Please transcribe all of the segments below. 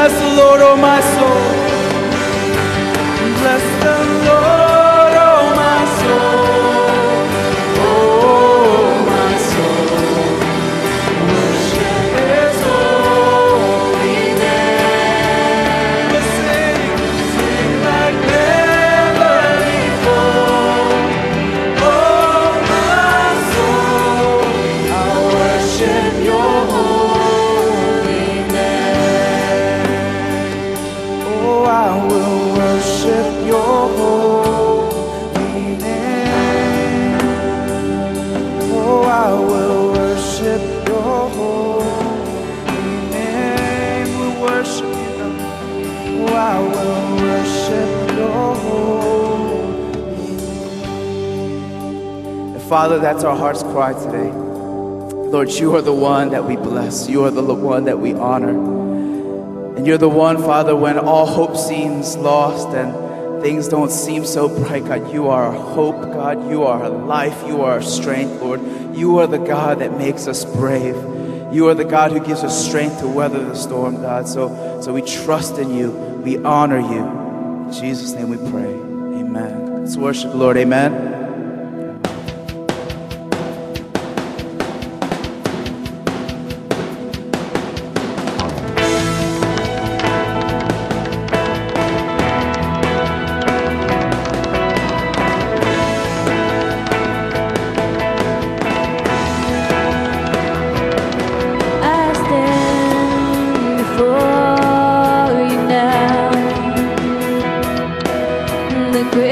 Bless the Lord, oh my soul. Father, that's our heart's cry today. Lord, you are the one that we bless. You are the one that we honor. And you're the one, Father, when all hope seems lost and things don't seem so bright, God. You are our hope, God. You are our life. You are our strength, Lord. You are the God that makes us brave. You are the God who gives us strength to weather the storm, God. So, so we trust in you. We honor you. In Jesus' name we pray. Amen. Let's worship Lord. Amen. The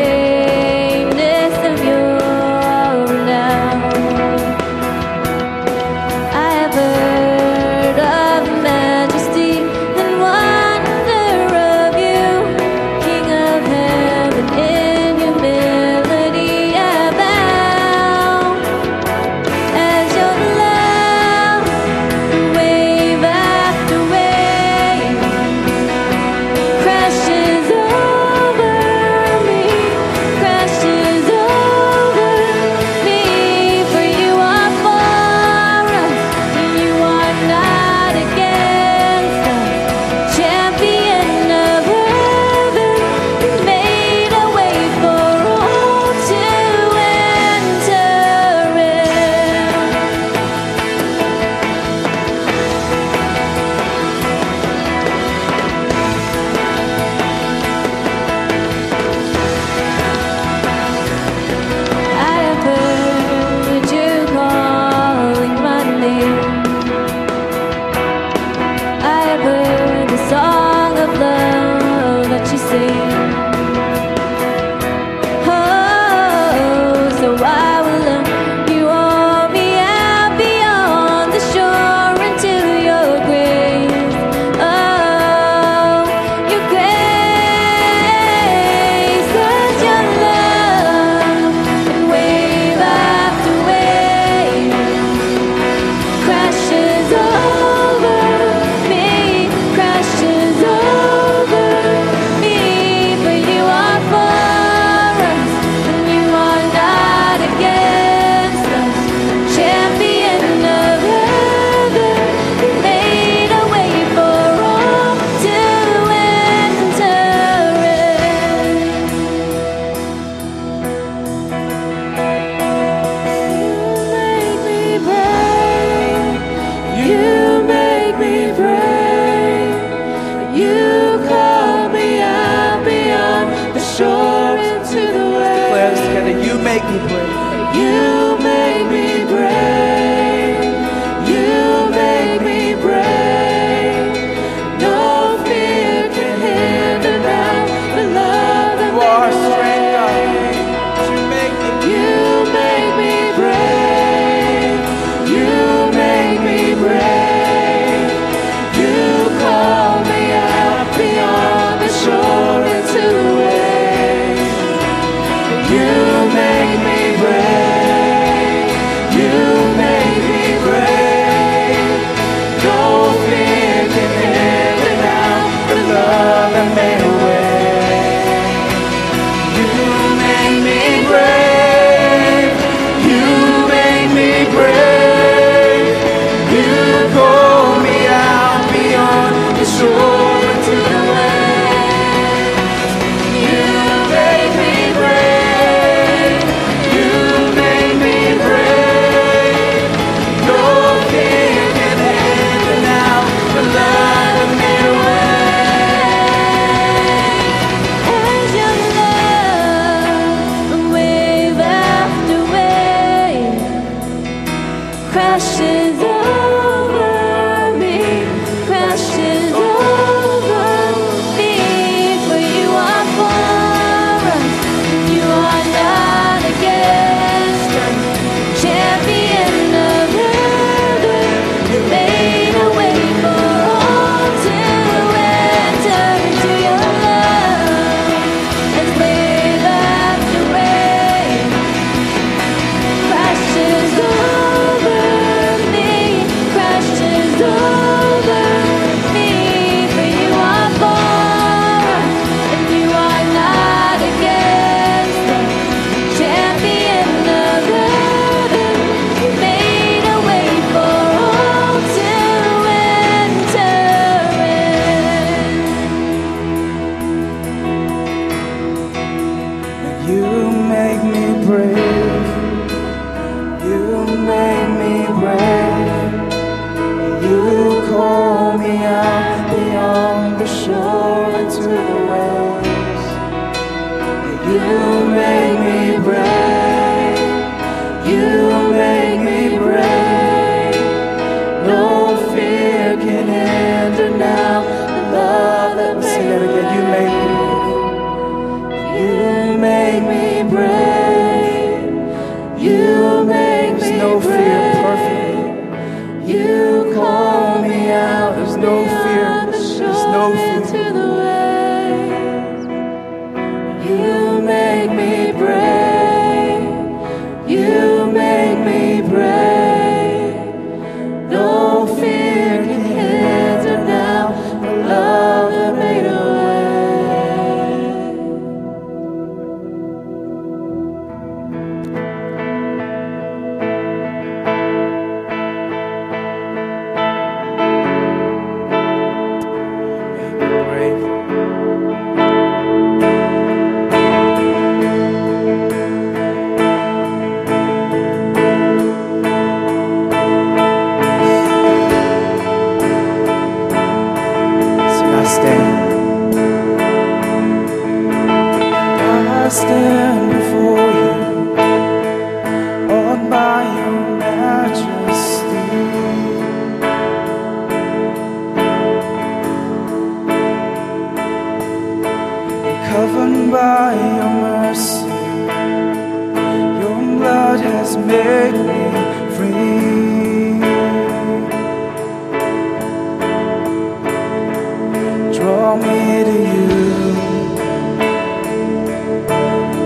draw me to you.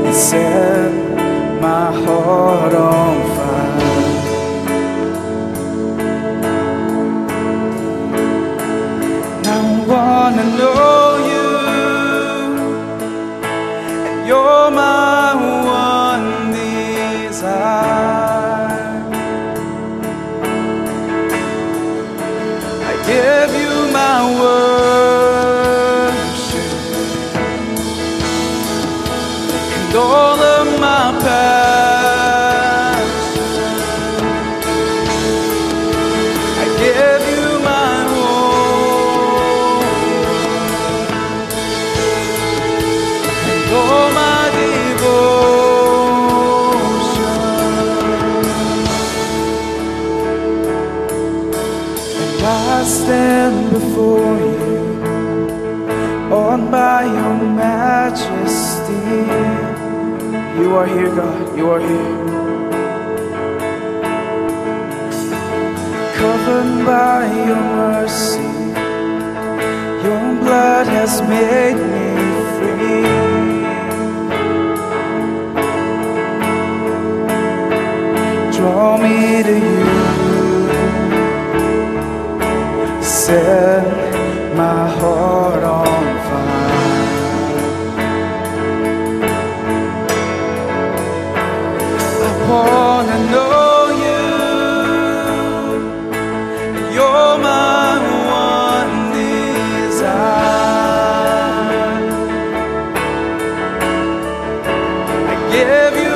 And set my heart on I stand before you, on by your majesty. You are here, God, you are here. Covered by your mercy, your blood has made me free. Draw me to you. set my heart on fire. I wanna know you, you're my one desire. I give you.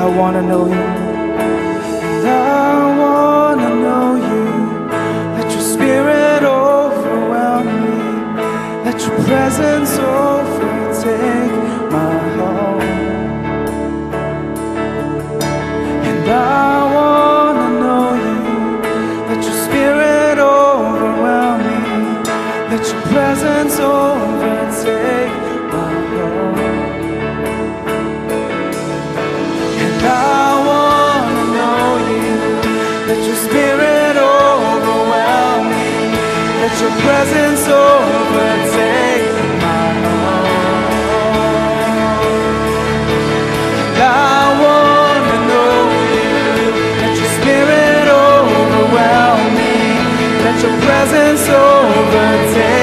I wanna know you. And I wanna know you. Let your spirit overwhelm me. Let your presence overwhelm me. your presence overtake my. And I wanna know you. Let your spirit overwhelm me. Let your presence overtake.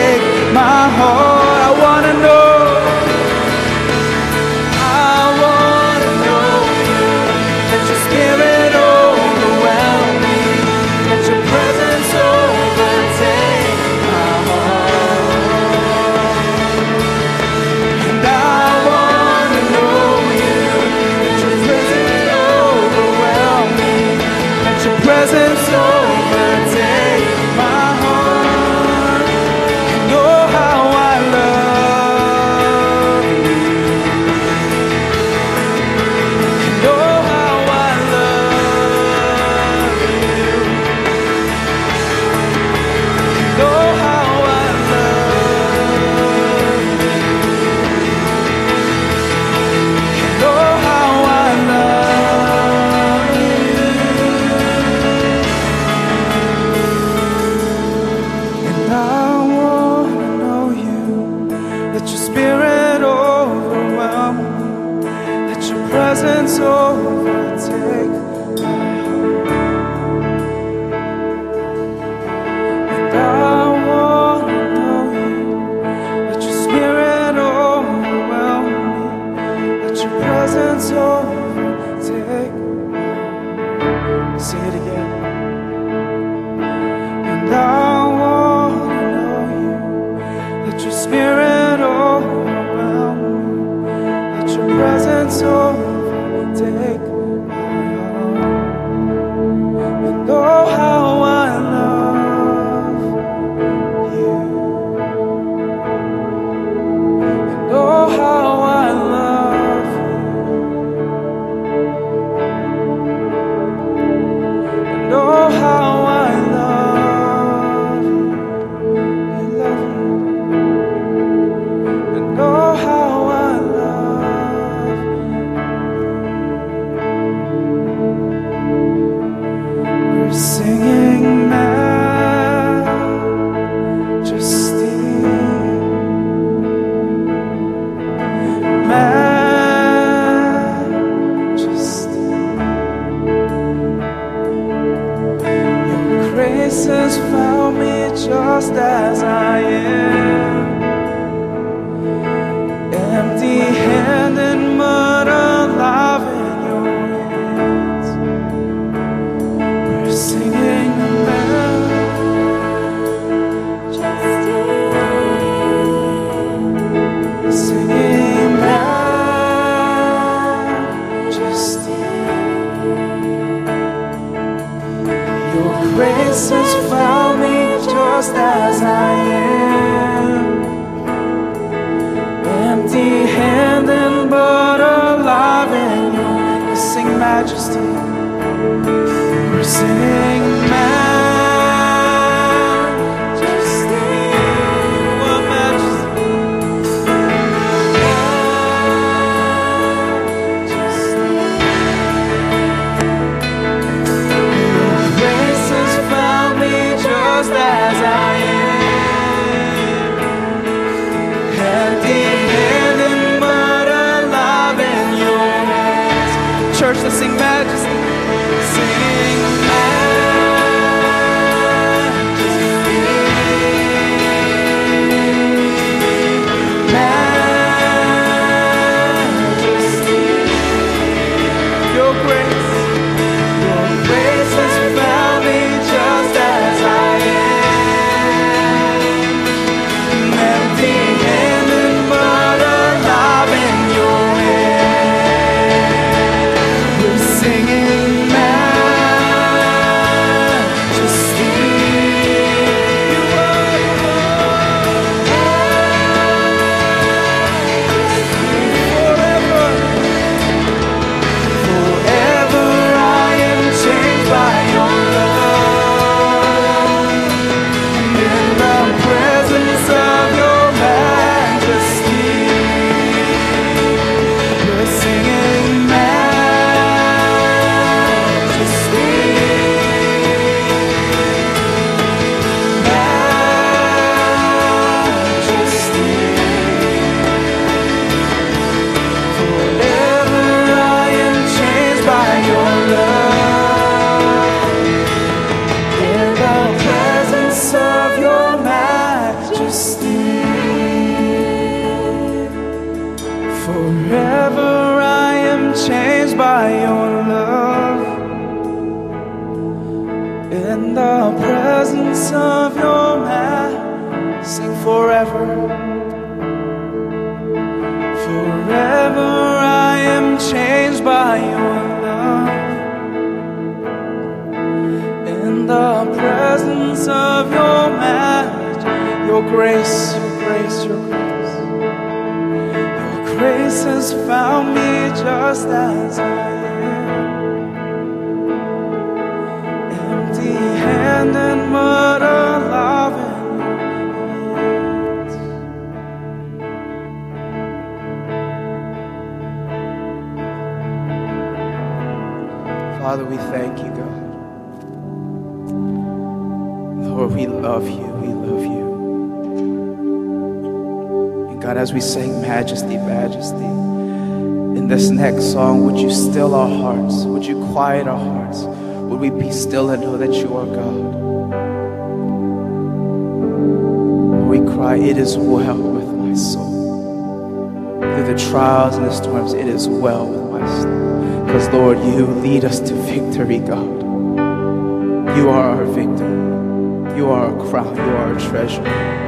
grace has found me just as I am. Empty handed, but alive Father, we thank you, God. Lord, we love you. God, as we sing Majesty, Majesty, in this next song, would you still our hearts? Would you quiet our hearts? Would we be still and know that you are God? We cry, It is well with my soul. Through the trials and the storms, it is well with my soul. Because, Lord, you lead us to victory, God. You are our victor. You are our crown. You are our treasure.